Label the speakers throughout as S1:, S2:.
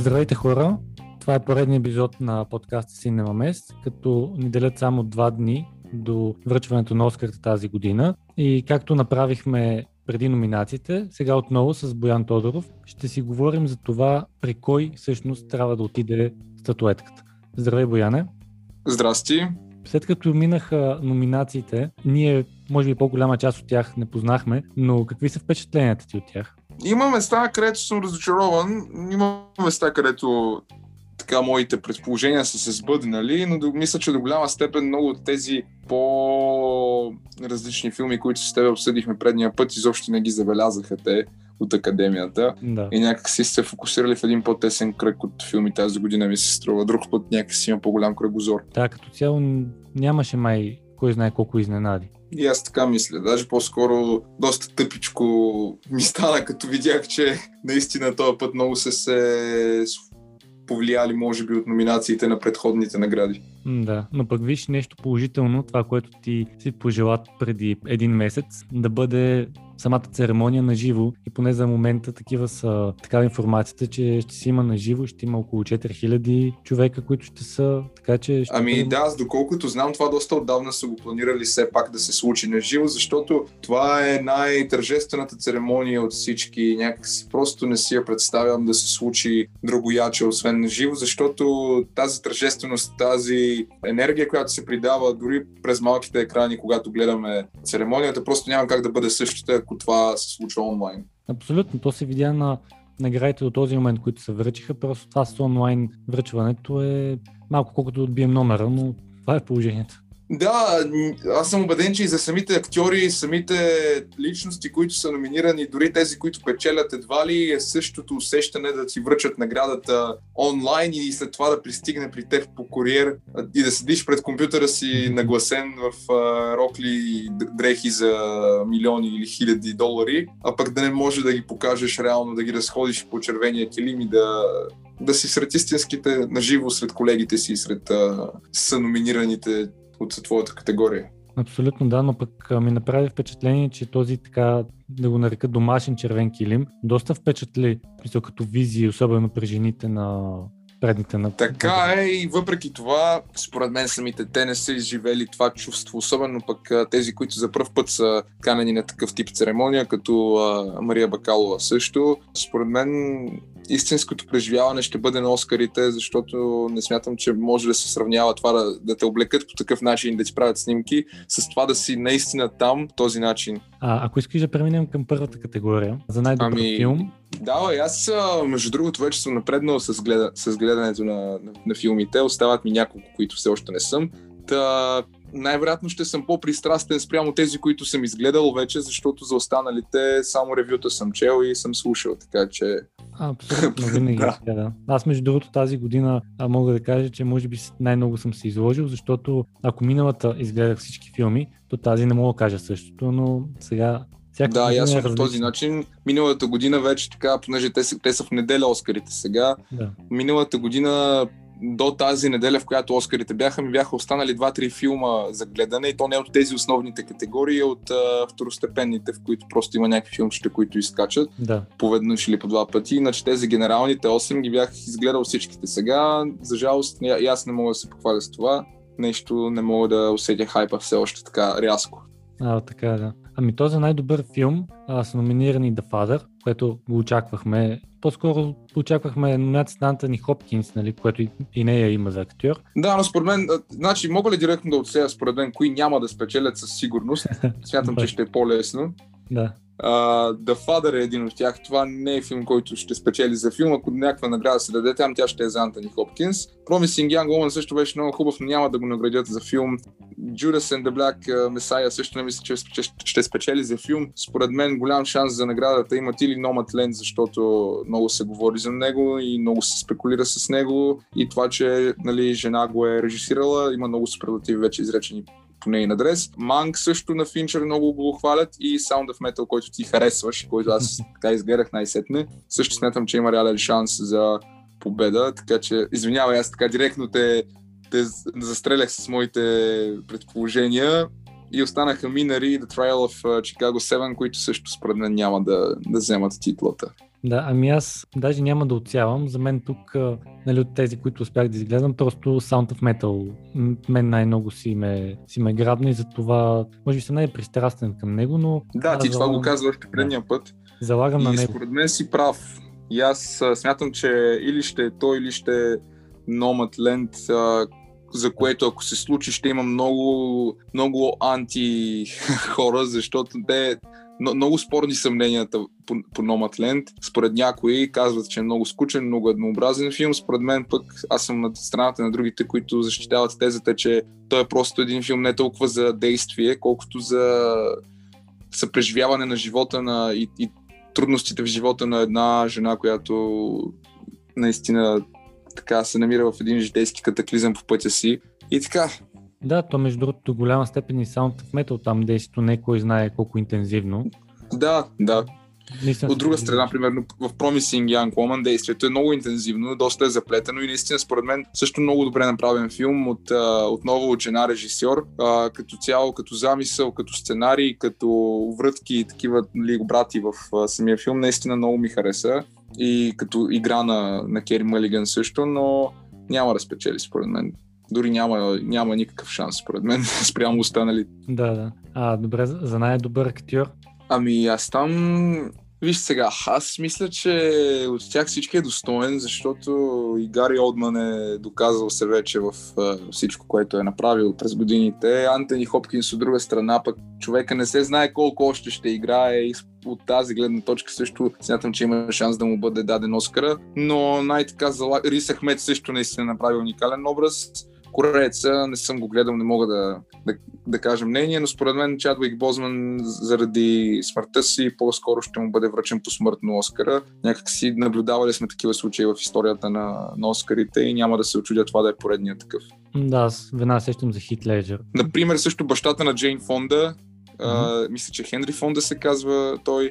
S1: Здравейте хора! Това е поредният епизод на подкаста Cinema Mess, като ни делят само два дни до връчването на Оскарта тази година. И както направихме преди номинациите, сега отново с Боян Тодоров ще си говорим за това при кой всъщност трябва да отиде статуетката. Здравей, Бояне!
S2: Здрасти!
S1: След като минаха номинациите, ние, може би по-голяма част от тях не познахме, но какви са впечатленията ти от тях?
S2: Има места, където съм разочарован, има места, където така моите предположения са се сбъднали, но до, мисля, че до голяма степен много от тези по-различни филми, които с теб обсъдихме предния път, изобщо не ги забелязаха те от академията
S1: Да.
S2: и някакси се фокусирали в един по-тесен кръг от филми тази година ми се струва. Друг път някакси има по-голям кръгозор.
S1: Да, като цяло нямаше май кой знае колко изненади.
S2: И аз така мисля. Даже по-скоро доста тъпичко ми стана, като видях, че наистина този път много са се повлияли, може би, от номинациите на предходните награди.
S1: Да, но пък виж нещо положително, това, което ти си пожела преди един месец, да бъде самата церемония на живо и поне за момента такива са такава информацията, че ще си има на живо, ще има около 4000 човека, които ще са, така че ще
S2: Ами
S1: бъде-
S2: да, аз доколкото знам, това доста отдавна са го планирали все пак да се случи на живо, защото това е най-тържествената церемония от всички. Някакси просто не си я представям да се случи другояче, освен на живо, защото тази тържественост, тази енергия, която се придава дори през малките екрани, когато гледаме церемонията, просто няма как да бъде същата, ако това се случва онлайн.
S1: Абсолютно, то се видя на наградите до този момент, които се връчиха, просто това с онлайн връчването е малко колкото отбием номера, но това е положението.
S2: Да, аз съм убеден, че и за самите актьори, самите личности, които са номинирани, дори тези, които печелят едва ли е същото усещане да ти връчат наградата онлайн и след това да пристигне при теб по куриер и да седиш пред компютъра си нагласен в рокли и дрехи за милиони или хиляди долари, а пък да не може да ги покажеш реално, да ги разходиш по червения килим и да, да си сред истинските, наживо сред колегите си, сред а, съноминираните от твоята категория.
S1: Абсолютно да, но пък ми направи впечатление, че този така, да го нарека домашен червен килим, доста впечатли, в смисъл като визии, особено при жените на предните на...
S2: Така е и въпреки това, според мен самите те не са изживели това чувство, особено пък тези, които за първ път са канени на такъв тип церемония, като а, Мария Бакалова също. Според мен истинското преживяване ще бъде на Оскарите, защото не смятам, че може да се сравнява това да, да те облекат по такъв начин, да ти правят снимки, с това да си наистина там този начин.
S1: А, ако искаш да преминем към първата категория, за най-добър
S2: Ами,
S1: филм,
S2: Да, аз между другото вече съм напреднал с, гледа, с гледането на, на, на филмите. Остават ми няколко, които все още не съм. Та, най-вероятно ще съм по-пристрастен спрямо тези, които съм изгледал вече, защото за останалите само ревюта съм чел и съм слушал, така че...
S1: абсолютно винаги.
S2: Да.
S1: да. да. Аз между другото тази година а, мога да кажа, че може би най-много съм се изложил, защото ако миналата изгледах всички филми, то тази не мога да кажа същото, но сега всяка
S2: Да, аз
S1: е
S2: по този начин. Миналата година вече така, понеже те, са- те са в неделя Оскарите сега,
S1: Да.
S2: миналата година до тази неделя, в която Оскарите бяха, ми бяха останали 2-3 филма за гледане и то не от тези основните категории, а от а, второстепенните, в които просто има някакви филмчета, които изкачат
S1: да.
S2: поведнъж или по два пъти. Иначе тези генералните 8 ги бях изгледал всичките сега. За жалост, и аз не мога да се похваля с това. Нещо не мога да усетя хайпа все още така рязко.
S1: А, така да. Ами то за най-добър филм а, са номинирани The Father, което го очаквахме. По-скоро очаквахме номинацията на Антони Хопкинс, нали, което и, и нея има за актьор.
S2: Да, но според мен, а, значи мога ли директно да отсея според мен, кои няма да спечелят със сигурност? Смятам, че ще е по-лесно.
S1: Да.
S2: Uh, The Father е един от тях. Това не е филм, който ще спечели за филм. Ако някаква награда се даде там, тя ще е за Антони Хопкинс. Promising Young Woman също беше много хубав, но няма да го наградят за филм. Judas and the Black Messiah също не мисля, че ще спечели за филм. Според мен голям шанс за наградата имат или Nomadland, защото много се говори за него и много се спекулира с него. И това, че нали, жена го е режисирала, има много суперлативи вече изречени по нейн адрес. Манк също на Финчер много го хвалят и Sound of Metal, който ти харесваш, който аз така изгледах най-сетне. Също смятам, че има реален шанс за победа, така че извинявай, аз така директно те, те застрелях с моите предположения и останаха Минари и The Trial of Chicago 7, които също според мен няма да, да вземат титлата.
S1: Да, ами аз даже няма да отсявам. За мен тук, нали, от тези, които успях да изгледам, просто Sound of Metal мен най-много си ме, си ме грабна и затова може би съм най-пристрастен към него, но...
S2: Да, ти това го казваш предния да. път.
S1: Залагам
S2: и
S1: на него.
S2: според мен си прав. И аз смятам, че или ще е той, или ще е Nomadland, за което ако се случи ще има много, много анти хора, защото те много спорни съмненията по, по Nomadland. Според някои казват, че е много скучен, много еднообразен филм. Според мен пък аз съм на страната на другите, които защитават тезата, че той е просто един филм не толкова за действие, колкото за съпреживяване на живота на, и, и трудностите в живота на една жена, която наистина така се намира в един житейски катаклизъм по пътя си. И така.
S1: Да, то между другото голяма степен и Sound of Metal там действието не е кой знае колко интензивно.
S2: Да, да. Наистина От друга страна, примерно в Promising Young Woman действието е много интензивно, доста е заплетено и наистина според мен също много добре направен филм от, отново от жена режисьор, а, като цяло, като замисъл, като сценарий, като врътки и такива нали, брати в а, самия филм, наистина много ми хареса и като игра на, на Кери Малиган също, но няма да спечели според мен. Дори няма, няма никакъв шанс, според мен, спрямо останали.
S1: Да, да. А, добре, за най-добър актьор?
S2: Ами аз там Виж сега, аз мисля, че от тях всички е достоен, защото и Гари Олдман е доказал се вече в всичко, което е направил през годините. Антони Хопкинс от друга страна, пък човека не се знае колко още ще играе и от тази гледна точка също смятам, че има шанс да му бъде даден Оскара, но най-така Рис Ахмед също наистина направи уникален образ. Корееца не съм го гледал, не мога да, да, да кажа мнение, но според мен Чадвик Бозман заради смъртта си по-скоро ще му бъде връчен по смъртно Оскара. Някак си наблюдавали сме такива случаи в историята на, на Оскарите и няма да се очудя това да е поредният такъв.
S1: Да, аз веднага сещам за Хит Леджер.
S2: Например, също бащата на Джейн Фонда, mm-hmm. а, мисля, че Хенри Фонда се казва той,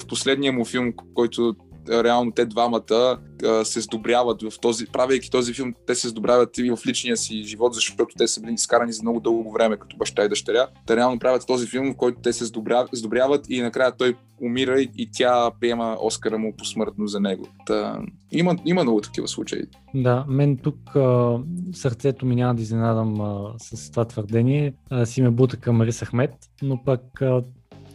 S2: в последния му филм, който реално те двамата се сдобряват в този, правейки този филм, те се сдобряват и в личния си живот, защото те са били изкарани за много дълго време като баща и дъщеря. Те реално правят този филм, в който те се сдобряват, и накрая той умира и, и тя приема Оскара му посмъртно за него. Та, има, има много такива случаи.
S1: Да, мен тук а, сърцето ми няма да изненадам а, с това твърдение. А, си ме бута към Рис Ахмет, но пък а,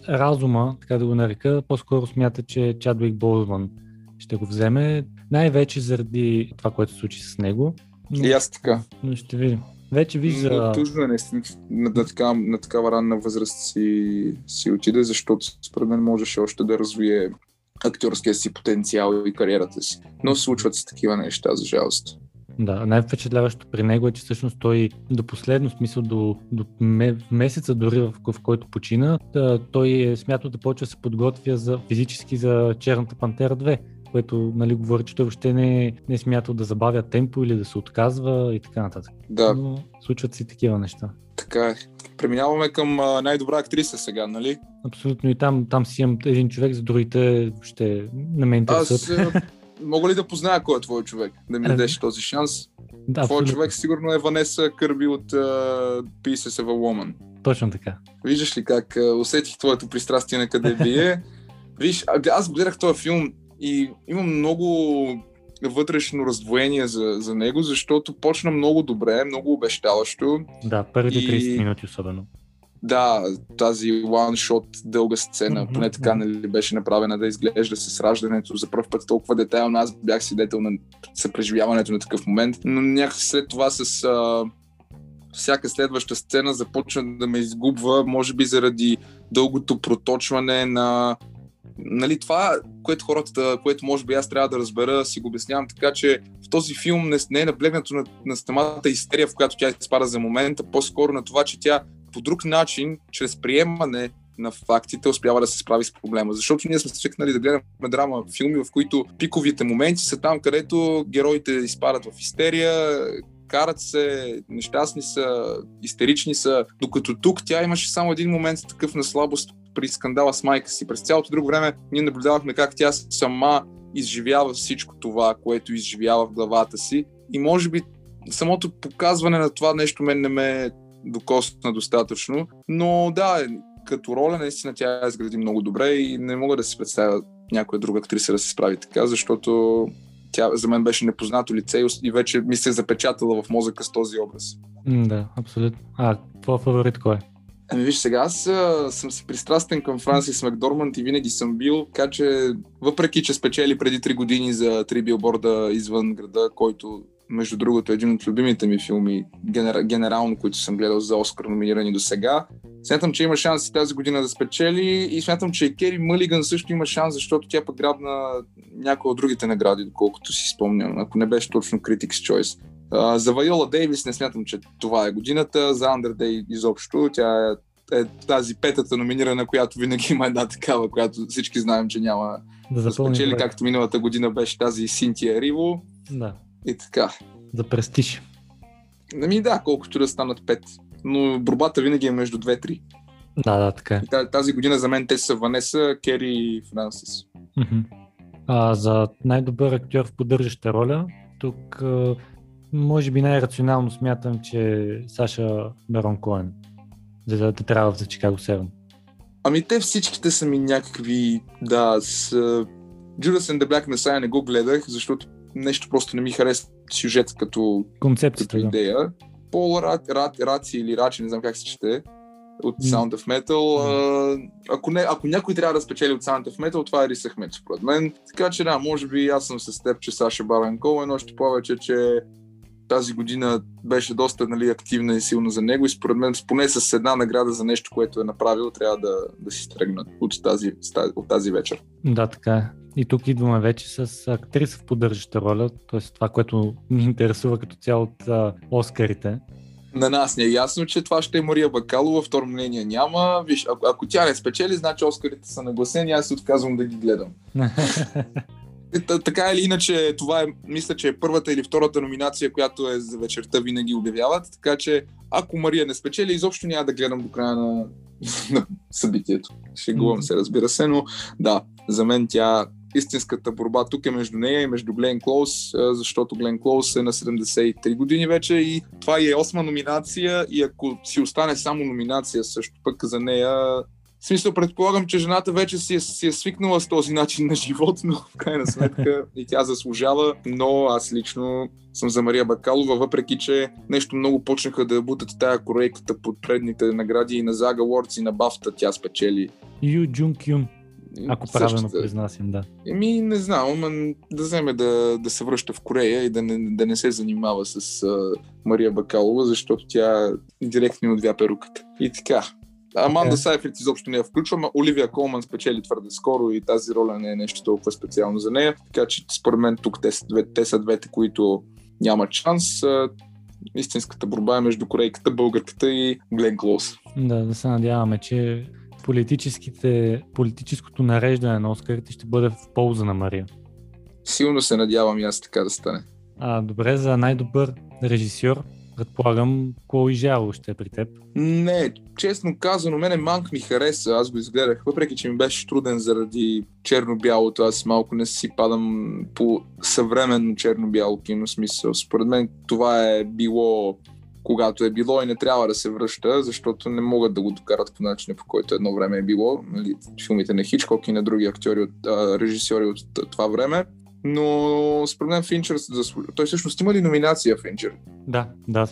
S1: разума, така да го нарека, по-скоро смята, че Чадвик Болман ще го вземе, най-вече заради това, което се случи с него.
S2: И аз така.
S1: Но ще видим. Вече вижда...
S2: Тъжно е наистина на, на, такава, на такава ранна възраст си, си отиде, защото според мен можеше още да развие актьорския си потенциал и кариерата си. Но случват се такива неща, за жалост.
S1: Да, най-впечатляващо при него е, че всъщност той до последно смисъл, до, до месеца дори в, в който почина, той е смятал да почва да се подготвя за, физически за Черната пантера 2 което нали, говори, че той въобще не, не е смятал да забавя темпо или да се отказва и така нататък.
S2: Да.
S1: Но случват си такива неща.
S2: Така е. Преминаваме към а, най-добра актриса сега, нали?
S1: Абсолютно и там, там си имам един човек, за другите ще не ме интересуват.
S2: Аз мога ли да позная кой е твой човек? Да ми дадеш този шанс? Да, Твой абсолютно. човек сигурно е Ванеса Кърби от uh, Pieces of a Woman.
S1: Точно така.
S2: Виждаш ли как uh, усетих твоето пристрастие на къде вие? Виж, аз гледах този филм и имам много вътрешно раздвоение за, за него, защото почна много добре, много обещаващо.
S1: Да, първите 30 минути особено.
S2: Да, тази one-shot дълга сцена, mm-hmm. поне така нали, беше направена да изглежда с раждането за първ път толкова детайлно. Аз бях свидетел на съпреживяването на такъв момент, но някак след това с а, всяка следваща сцена започна да ме изгубва, може би заради дългото проточване на нали, това, което хората, което може би аз трябва да разбера, си го обяснявам така, че в този филм не, не е наблегнато на, на самата истерия, в която тя изпада за момента, по-скоро на това, че тя по друг начин, чрез приемане на фактите, успява да се справи с проблема. Защото ние сме свикнали да гледаме драма филми, в които пиковите моменти са там, където героите изпадат в истерия, карат се, нещастни са, истерични са, докато тук тя имаше само един момент такъв на слабост при скандала с майка си. През цялото друго време ние наблюдавахме как тя сама изживява всичко това, което изживява в главата си. И може би самото показване на това нещо мен не ме докосна достатъчно. Но да, като роля наистина тя изгради много добре и не мога да си представя някоя друга актриса да се справи така, защото тя за мен беше непознато лице и вече ми се е запечатала в мозъка с този образ.
S1: Да, абсолютно. А, твой фаворит кой е?
S2: Ами виж, сега аз а, съм си пристрастен към Франсис Макдорманд и винаги съм бил, така че въпреки, че спечели преди 3 години за три билборда извън града, който между другото е един от любимите ми филми, генера, генерално, които съм гледал за Оскар номинирани до сега. Смятам, че има шанс и тази година да спечели и смятам, че Кери Мълиган също има шанс, защото тя пък грабна някои от другите награди, доколкото си спомням, ако не беше точно Critics Choice. За Вайола Дейвис не смятам, че това е годината. За Андердей изобщо. Тя е, е тази петата номинирана, която винаги има една такава, която всички знаем, че няма да, да спечели, както миналата година беше тази Синтия Риво.
S1: Да.
S2: И така.
S1: За престиж.
S2: Ами да, колкото да станат пет. Но борбата винаги е между две-три.
S1: Да, да, така
S2: е. Тази година за мен те са Ванеса, Кери и Франсис.
S1: А, за най-добър актьор в поддържаща роля, тук може би най-рационално смятам, че Саша Мерон Коен, за да трябва за Чикаго 7.
S2: Ами те всичките са ми някакви, да, с Judas and the Black Messiah не го гледах, защото нещо просто не ми хареса сюжет като,
S1: Концепцията,
S2: като идея. Да. Пол Раци или Рачи, не знам как се чете, от Sound of Metal. Mm. ако, не, ако някой трябва да спечели от Sound of Metal, това е Рис Ахмед, според мен. Така че да, може би аз съм с теб, че Саша Баран Коуен, още повече, че тази година беше доста нали, активна и силна за него и според мен поне с една награда за нещо, което е направил, трябва да, да си тръгнат от тази, от тази вечер.
S1: Да, така е. И тук идваме вече с актриса в поддържаща роля, т.е. това, което ни интересува като цяло от а, Оскарите.
S2: На нас не е ясно, че това ще е Мария Бакалова, второ мнение няма. Виж, ако, ако тя не спечели, значи Оскарите са нагласени, аз се отказвам да ги гледам. така или иначе, това е, мисля, че е първата или втората номинация, която е за вечерта винаги обявяват, така че ако Мария не спечели, изобщо няма да гледам до края на, на събитието. Шегувам се, разбира се, но да, за мен тя истинската борба тук е между нея и между Глен Клоус, защото Глен Клоус е на 73 години вече и това е осма номинация и ако си остане само номинация също пък за нея, в смисъл, предполагам, че жената вече си е, си е свикнала с този начин на живот, но в крайна сметка и тя заслужава. Но аз лично съм за Мария Бакалова, въпреки че нещо много почнаха да бутат тая корейката под предните награди и на Зага Уордс и на Бафта тя спечели.
S1: Ю Джун Кюн. Ако правилно произнасям, да.
S2: Еми, не знам, ама да вземе да, да се връща в Корея и да не, да не се занимава с а, Мария Бакалова, защото тя директно отвя перуката. И така. Аманда okay. Сайфрид изобщо не я включвам, а Оливия Колман спечели твърде скоро и тази роля не е нещо толкова специално за нея. Така че според мен тук те те са двете, които нямат шанс. Истинската борба е между корейката, българката и Глен Клоус.
S1: Да, да се надяваме, че политическите, политическото нареждане на Оскарите ще бъде в полза на Мария.
S2: Силно се надявам и аз така да стане.
S1: А, добре, за най-добър режисьор, предполагам, Клои Жало ще е при теб.
S2: Не, честно казано, мене Манк ми хареса, аз го изгледах, въпреки че ми беше труден заради черно-бялото, аз малко не си падам по съвременно черно-бяло кино смисъл. Според мен това е било когато е било и не трябва да се връща, защото не могат да го докарат по начина, по който едно време е било. Нали, филмите на Хичкок и на други актьори, от, а, режисьори от това време. Но според мен Финчер заслужава. Той всъщност има ли номинация Финчер?
S1: Да, да.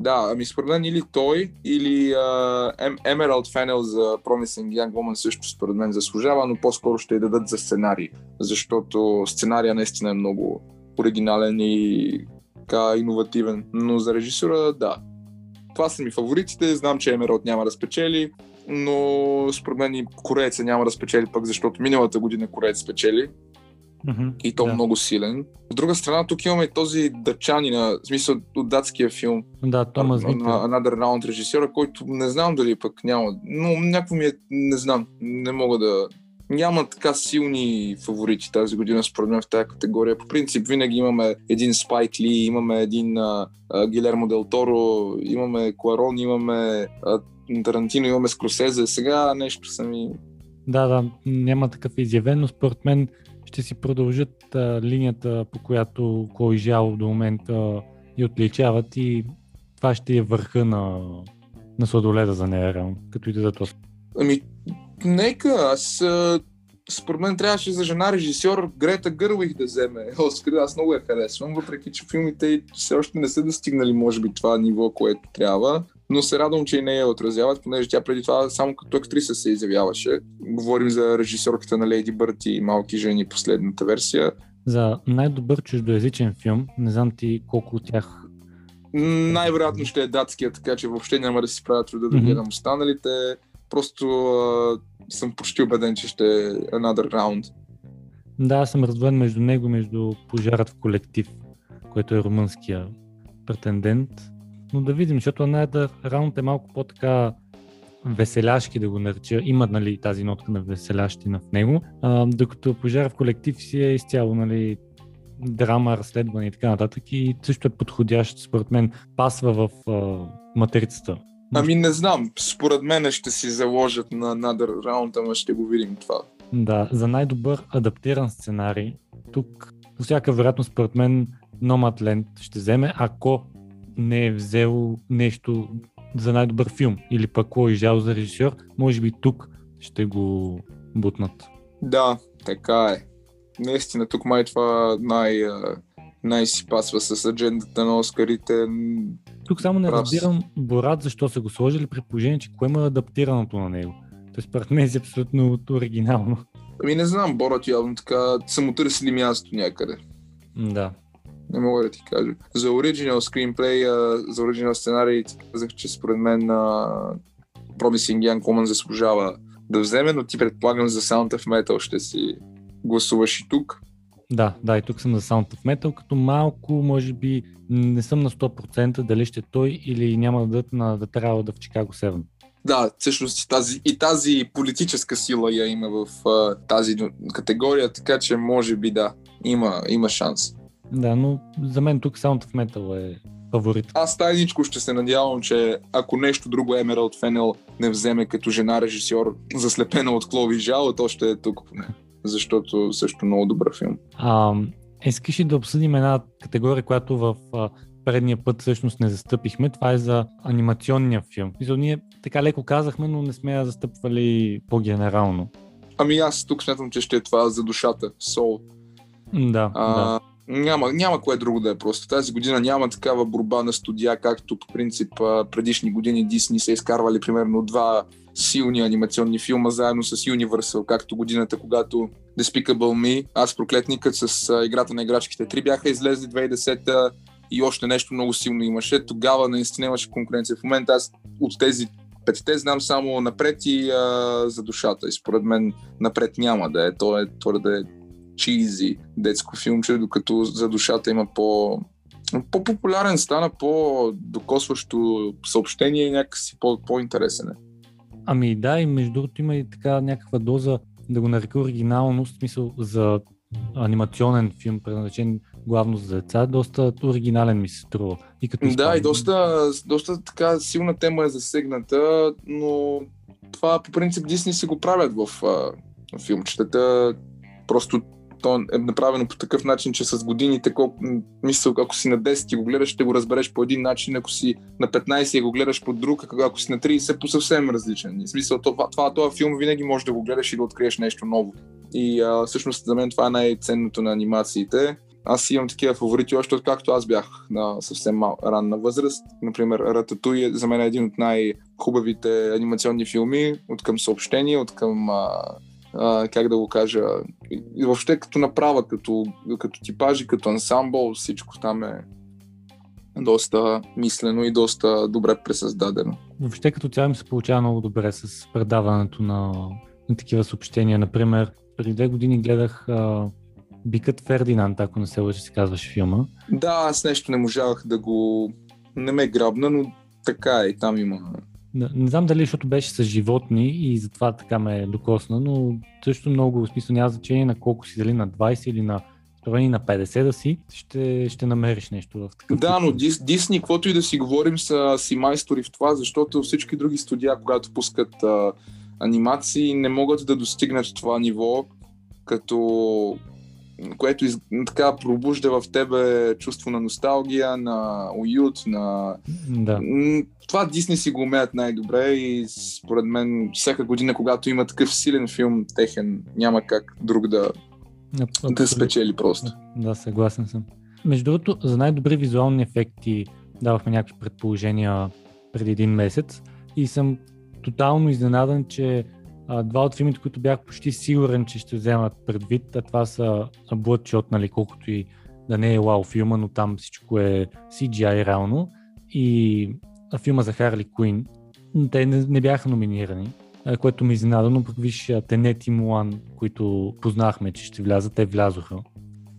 S2: Да, ами според мен или той, или Emerald Fennel за Promising Young Woman също според мен заслужава, но по-скоро ще й дадат за сценарий, защото сценария наистина е много оригинален и така иновативен. Но за режисура, да. Това са ми фаворитите. Знам, че Емерот няма да спечели, но според мен и Корееца няма да спечели пък, защото миналата година Кореец спечели. Mm-hmm, и то да. много силен. От друга страна, тук имаме и този дъчанина, в смисъл от датския филм.
S1: Да, Томас
S2: Витер. Another Round режисьора, който не знам дали пък няма, но някакво ми е, не знам, не мога да, няма така силни фаворити тази година, според мен, в тази категория. По принцип, винаги имаме един Спайк Ли, имаме един а, а, Гилермо Дел Торо, имаме Куарон, имаме а, Тарантино, имаме Скрусезе. Сега нещо са ми...
S1: Да, да, няма такъв изявен, но според мен ще си продължат а, линията, по която Клой Жало до момента и отличават и това ще е върха на, на сладоледа за нея, реално, като и да това.
S2: Ами, нека, аз според мен трябваше за жена режисьор Грета Гървих да вземе Оскар. Аз много я харесвам, въпреки че филмите все още не са достигнали, може би, това ниво, което трябва. Но се радвам, че и не я отразяват, понеже тя преди това само като актриса се изявяваше. Говорим за режисьорката на Лейди Бърт и Малки жени, последната версия.
S1: За най-добър чуждоязичен филм, не знам ти колко от тях
S2: най-вероятно ще е датския, така че въобще няма да си правя труда да гледам останалите. Просто а, съм почти убеден, че ще е another round.
S1: Да, аз съм развоен между него, между пожарът в колектив, който е румънския претендент. Но да видим, защото another round е малко по-така веселяшки да го нареча. Има нали, тази нотка на веселящина в него, а, докато пожар в колектив си е изцяло нали, драма, разследване и така нататък и също е подходящ, според мен, пасва в а, матрицата.
S2: Ами не знам, според мен ще си заложат на Another Round, ама ще го видим това.
S1: Да, за най-добър адаптиран сценарий, тук по всяка вероятност, според мен, Nomadland ще вземе, ако не е взел нещо за най-добър филм или пък кой е жал за режисьор, може би тук ще го бутнат.
S2: Да, така е наистина тук май това най, най си пасва с аджендата на Оскарите.
S1: Тук само не разбирам Борат защо са го сложили при положение, че кое има адаптираното на него. Тоест според мен е абсолютно оригинално.
S2: Ами не знам, Борат явно така са му търсили място някъде.
S1: Да.
S2: Не мога да ти кажа. За оригинал скринплей, за оригинал сценарий, казах, че според мен Promising Young Woman заслужава да вземе, но ти предполагам за Sound of Metal ще си гласуваш и тук.
S1: Да, да, и тук съм за Sound of Metal, като малко, може би, не съм на 100% дали ще той или няма да дадат на The Trial в Chicago 7.
S2: Да, всъщност тази, и тази политическа сила я има в uh, тази категория, така че може би да, има, има шанс.
S1: Да, но за мен тук Sound of Metal е фаворит.
S2: Аз тайничко ще се надявам, че ако нещо друго Емералд Фенел не вземе като жена режисьор, заслепена от Клови Жало, то ще е тук поне защото също много добър филм.
S1: А, искаш ли да обсъдим една категория, която в предния път всъщност не застъпихме. Това е за анимационния филм. Мисля, ние така леко казахме, но не сме я застъпвали по-генерално.
S2: Ами аз тук смятам, че ще е това за душата. Soul.
S1: Да, а, да.
S2: Няма, няма кое друго да е просто. Тази година няма такава борба на студия, както по принцип предишни години Дисни са изкарвали примерно два силни анимационни филма заедно с Universal, както годината, когато Despicable Me, аз проклетникът с играта на играчките 3 бяха излезли 2010 и още нещо много силно имаше. Тогава наистина имаше конкуренция. В момента аз от тези петте знам само напред и а, за душата. И според мен напред няма да е. То е твърде чизи детско филмче, докато за душата има по по-популярен стана, по-докосващо съобщение и някакси по- по-интересен е.
S1: Ами да, и между другото има и така някаква доза, да го нарека оригинално, в смисъл за анимационен филм, предназначен главно за деца, доста оригинален ми се струва.
S2: И като да, и доста, доста така силна тема е засегната, но това по принцип Дисни си го правят в в филмчетата. Просто то е направено по такъв начин, че с годините, колко, мисъл, ако си на 10 и го гледаш, ще го разбереш по един начин, ако си на 15 и го гледаш по друг, ако си на 30 по съвсем различен. В смисъл, това, това, това филм винаги може да го гледаш и да откриеш нещо ново. И а, всъщност за мен това е най-ценното на анимациите. Аз имам такива фаворити още откакто аз бях на съвсем мал, ранна възраст. Например, Рататуй е за мен е един от най-хубавите анимационни филми, от към съобщение, от към а, а, как да го кажа, и въобще като направа, като, като типажи, като ансамбъл, всичко там е доста мислено и доста добре пресъздадено.
S1: Въобще като цяло ми се получава много добре с предаването на, на такива съобщения. Например, преди две години гледах а, Бикът Фердинанд, ако не се лъжи, се казваше филма.
S2: Да, аз нещо не можах да го... Не ме грабна, но така е, и там има
S1: не, знам дали защото беше с животни и затова така ме докосна, но също много, смисъл няма значение на колко си, дали на 20 или на строени на 50 да си, ще, ще намериш нещо в такъв.
S2: Да, но Дис, Дисни, каквото и да си говорим, са си майстори в това, защото всички други студия, когато пускат а, анимации, не могат да достигнат това ниво, като което из, така пробужда в тебе чувство на носталгия, на уют, на...
S1: Да.
S2: Това Дисни си го умеят най-добре и според мен всяка година, когато има такъв силен филм техен, няма как друг да, да спечели просто.
S1: Да, съгласен съм. Между другото, за най-добри визуални ефекти давахме някакви предположения преди един месец и съм тотално изненадан, че а, два от филмите, които бях почти сигурен, че ще вземат предвид, а това са Bloodshot, нали, колкото и да не е вау филма, но там всичко е CGI реално и филма за Харли Куин. Те не, не бяха номинирани, което ми изненада, но пък виж Тенет и Мулан, които познахме, че ще влязат, те влязоха.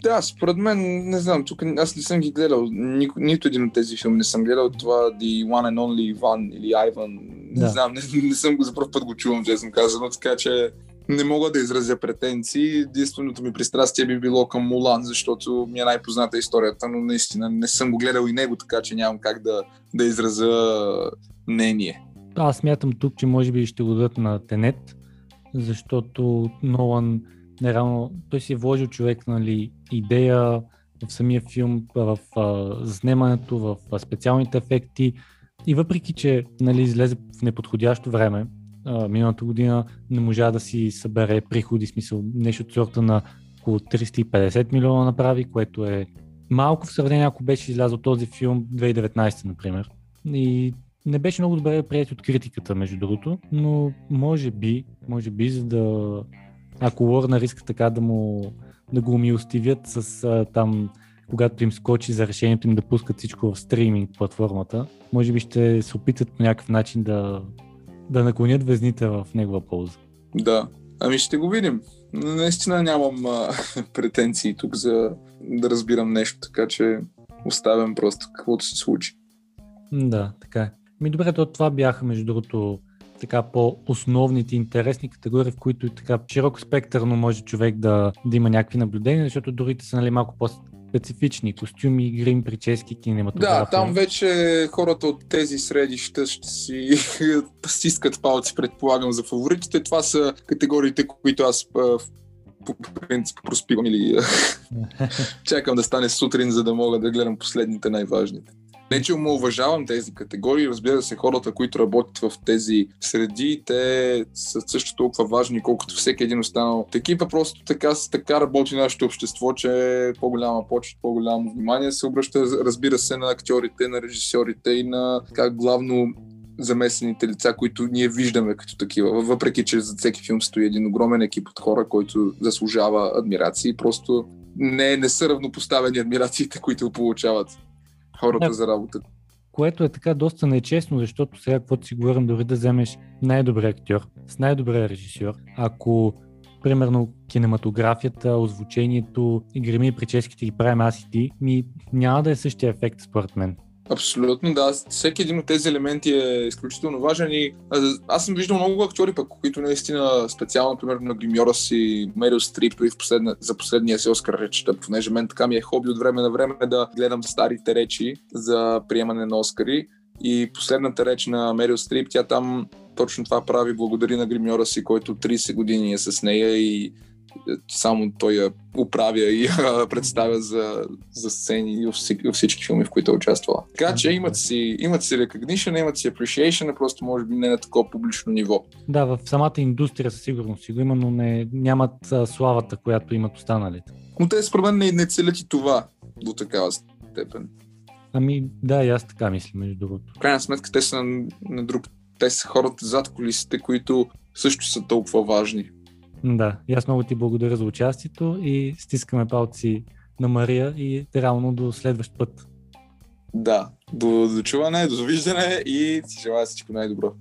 S2: Да, според мен, не знам, тук аз не съм ги гледал, ни, нито един от тези филми не съм гледал, това The One and Only Ivan или Ivan, не да. знам, не, не съм го за първ път го чувам, честно казано, така че не мога да изразя претенции. Единственото ми пристрастие би било към Мулан, защото ми е най-позната историята, но наистина не съм го гледал и него, така че нямам как да, да изразя мнение.
S1: Аз смятам тук, че може би ще го дадат на Тенет, защото Нолан нереално, той си е вложил човек, нали, идея в самия филм, в а, в специалните ефекти. И въпреки, че нали, излезе в неподходящо време, а, миналата година не можа да си събере приходи, смисъл нещо от сорта на около 350 милиона направи, което е малко в сравнение, ако беше излязъл този филм 2019, например. И не беше много добре прият от критиката, между другото, но може би, може би, за да ако Warner иска така да му да го умилостивят с а, там когато им скочи за решението им да пускат всичко в стриминг платформата, може би ще се опитат по някакъв начин да, да наклонят везните в негова полза.
S2: Да, ами ще го видим. Наистина нямам а, претенции тук за да разбирам нещо, така че оставям просто каквото се случи.
S1: Да, така е. Ми добре, то това бяха между другото така по-основните интересни категории, в които така широко спектърно може човек да, да има някакви наблюдения, защото другите са нали, малко по специфични костюми, грим, прически, кинематография.
S2: Да, там вече хората от тези средища ще си стискат палци, предполагам, за фаворитите. Това са категориите, които аз по принцип проспивам или чакам да стане сутрин, за да мога да гледам последните най-важните. Не, че му уважавам тези категории, разбира се, хората, които работят в тези среди, те са също толкова важни, колкото всеки един останал. Такива просто така, така работи нашето общество, че по-голяма почет, по-голямо внимание се обръща, разбира се, на актьорите, на режисьорите и на как главно замесените лица, които ние виждаме като такива. Въпреки, че за всеки филм стои един огромен екип от хора, който заслужава адмирации, просто не, не са равнопоставени адмирациите, които получават хората да. за работа.
S1: Което е така доста нечестно, защото сега, каквото си говорим, дори да вземеш най-добрия актьор, с най-добрия режисьор, ако примерно кинематографията, озвучението, грими и прическите ги правим аз и ти, ми няма да е същия ефект според мен.
S2: Абсолютно, да. Всеки един от тези елементи е изключително важен и аз съм виждал много актьори, пък, които наистина специално, примерно на гримьора си Мерил Стрип и за последния си Оскар речета, понеже мен така ми е хоби от време на време да гледам старите речи за приемане на Оскари. И последната реч на Мерил Стрип, тя там точно това прави, благодари на гримьора си, който 30 години е с нея и само той я управя и я представя за, за сцени във всички филми, в които е участвала. Така че имат си, имат си recognition, имат си appreciation, просто може би не на такова публично ниво.
S1: Да, в самата индустрия със сигурност си го има, но не, нямат а, славата, която имат останалите.
S2: Но те според мен не, не целят и това до такава степен.
S1: Ами да, и аз така мисля, между другото.
S2: В крайна сметка те са на, на друг. Те са хората зад колисите, които също са толкова важни.
S1: Да, и аз много ти благодаря за участието и стискаме палци на Мария и реално до следващ път.
S2: Да, до, до чуване, до довиждане и си желая всичко най-добро.